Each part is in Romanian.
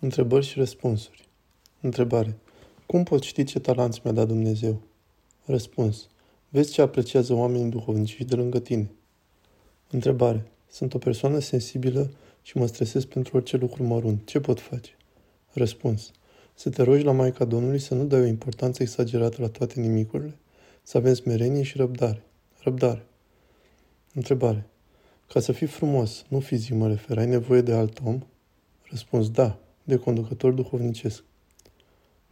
Întrebări și răspunsuri. Întrebare. Cum pot ști ce talanți mi-a dat Dumnezeu? Răspuns. Vezi ce apreciază oamenii duhovnici de lângă tine. Întrebare. Sunt o persoană sensibilă și mă stresez pentru orice lucru mărunt. Ce pot face? Răspuns. Să te rogi la Maica Domnului să nu dai o importanță exagerată la toate nimicurile. Să avem smerenie și răbdare. Răbdare. Întrebare. Ca să fii frumos, nu fizic mă refer, ai nevoie de alt om? Răspuns. Da de conducător duhovnicesc.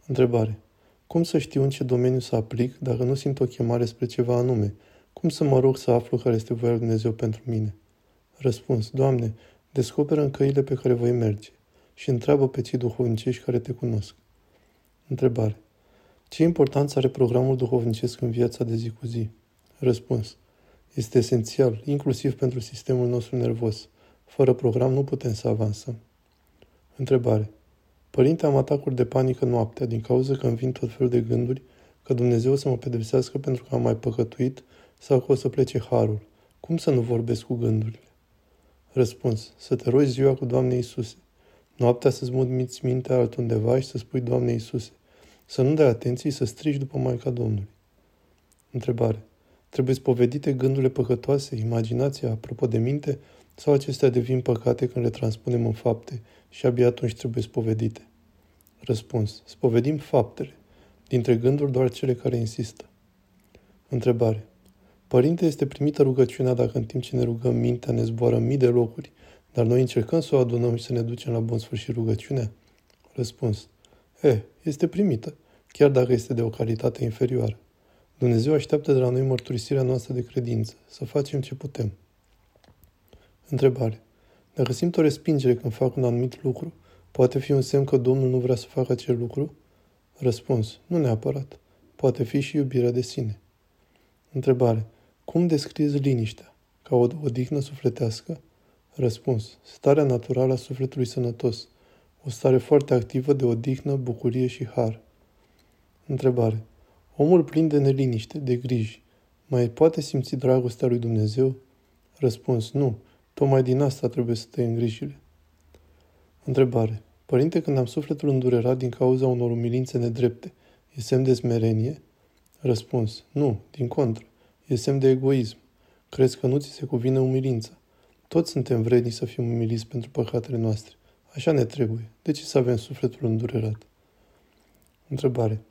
Întrebare. Cum să știu în ce domeniu să aplic dacă nu simt o chemare spre ceva anume? Cum să mă rog să aflu care este voia lui Dumnezeu pentru mine? Răspuns. Doamne, descoperă în căile pe care voi merge și întreabă pe cei duhovnicești care te cunosc. Întrebare. Ce importanță are programul duhovnicesc în viața de zi cu zi? Răspuns. Este esențial, inclusiv pentru sistemul nostru nervos. Fără program nu putem să avansăm. Întrebare. Părinte, am atacuri de panică noaptea din cauza că îmi vin tot felul de gânduri că Dumnezeu o să mă pedepsească pentru că am mai păcătuit sau că o să plece harul. Cum să nu vorbesc cu gândurile? Răspuns. Să te rogi ziua cu Doamne Iisuse. Noaptea să-ți mudmiți mintea altundeva și să spui Doamne Iisuse. Să nu dai atenție să strigi după Maica Domnului. Întrebare. Trebuie spovedite gândurile păcătoase, imaginația, apropo de minte, sau acestea devin păcate când le transpunem în fapte și abia atunci trebuie spovedite? Răspuns. Spovedim faptele. Dintre gânduri doar cele care insistă. Întrebare. Părinte, este primită rugăciunea dacă în timp ce ne rugăm mintea ne zboară mii de locuri, dar noi încercăm să o adunăm și să ne ducem la bun sfârșit rugăciunea? Răspuns. E, este primită, chiar dacă este de o calitate inferioară. Dumnezeu așteaptă de la noi mărturisirea noastră de credință, să facem ce putem. Întrebare. Dacă simt o respingere când fac un anumit lucru, poate fi un semn că Domnul nu vrea să facă acel lucru? Răspuns. Nu neapărat. Poate fi și iubirea de sine. Întrebare. Cum descriezi liniștea? Ca o odihnă sufletească? Răspuns. Starea naturală a sufletului sănătos. O stare foarte activă de odihnă, bucurie și har. Întrebare. Omul plin de neliniște, de griji, mai poate simți dragostea lui Dumnezeu? Răspuns. Nu. Tocmai din asta trebuie să te îngrijile. Întrebare. Părinte, când am sufletul îndurerat din cauza unor umilințe nedrepte, e semn de smerenie? Răspuns. Nu, din contră. E semn de egoism. Crezi că nu ți se cuvine umilința. Toți suntem vredni să fim umiliți pentru păcatele noastre. Așa ne trebuie. De ce să avem sufletul îndurerat? Întrebare.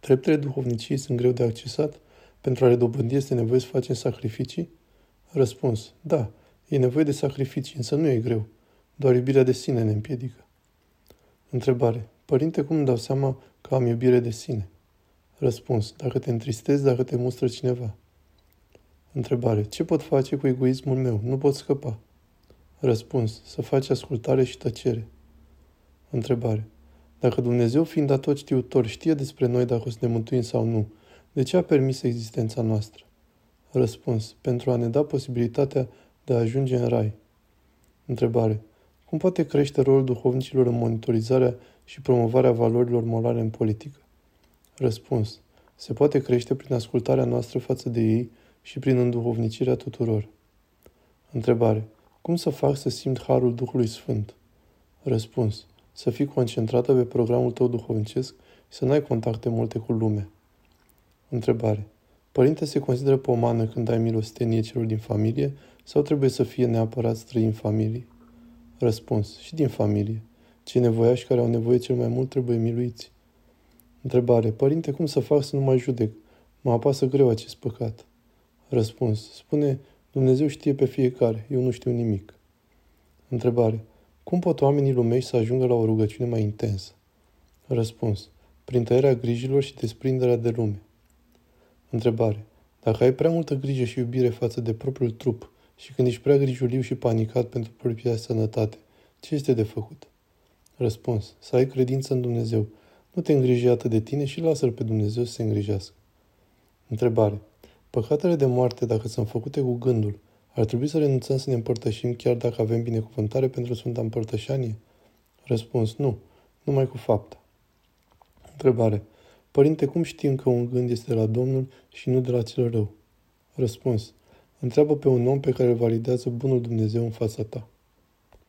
Treptele duhovnicii sunt greu de accesat? Pentru a le dobândi este nevoie să facem sacrificii? Răspuns. Da, E nevoie de sacrificii, însă nu e greu. Doar iubirea de sine ne împiedică. Întrebare. Părinte, cum îmi dau seama că am iubire de sine? Răspuns. Dacă te întristezi, dacă te mustră cineva. Întrebare. Ce pot face cu egoismul meu? Nu pot scăpa. Răspuns. Să faci ascultare și tăcere. Întrebare. Dacă Dumnezeu, fiind atot știutor, știe despre noi dacă o să ne mântuim sau nu, de ce a permis existența noastră? Răspuns. Pentru a ne da posibilitatea de a ajunge în rai. Întrebare. Cum poate crește rolul duhovnicilor în monitorizarea și promovarea valorilor morale în politică? Răspuns. Se poate crește prin ascultarea noastră față de ei și prin înduhovnicirea tuturor. Întrebare. Cum să fac să simt harul Duhului Sfânt? Răspuns. Să fii concentrată pe programul tău duhovnicesc și să n-ai contacte multe cu lumea. Întrebare. Părinte se consideră pomană când ai milostenie celor din familie sau trebuie să fie neapărat străini în familie? Răspuns. Și din familie. Cei nevoiași care au nevoie cel mai mult trebuie miluiți. Întrebare. Părinte, cum să fac să nu mai judec? Mă apasă greu acest păcat. Răspuns. Spune, Dumnezeu știe pe fiecare, eu nu știu nimic. Întrebare. Cum pot oamenii lumești să ajungă la o rugăciune mai intensă? Răspuns. Prin tăierea grijilor și desprinderea de lume. Întrebare. Dacă ai prea multă grijă și iubire față de propriul trup și când ești prea grijuliu și panicat pentru propria sănătate, ce este de făcut? Răspuns. Să ai credință în Dumnezeu. Nu te îngriji atât de tine și lasă-L pe Dumnezeu să se îngrijească. Întrebare. Păcatele de moarte, dacă sunt făcute cu gândul, ar trebui să renunțăm să ne împărtășim chiar dacă avem binecuvântare pentru Sfânta Împărtășanie? Răspuns. Nu. Numai cu fapta. Întrebare. Părinte, cum știm că un gând este de la Domnul și nu de la cel rău? Răspuns. Întreabă pe un om pe care îl validează bunul Dumnezeu în fața ta.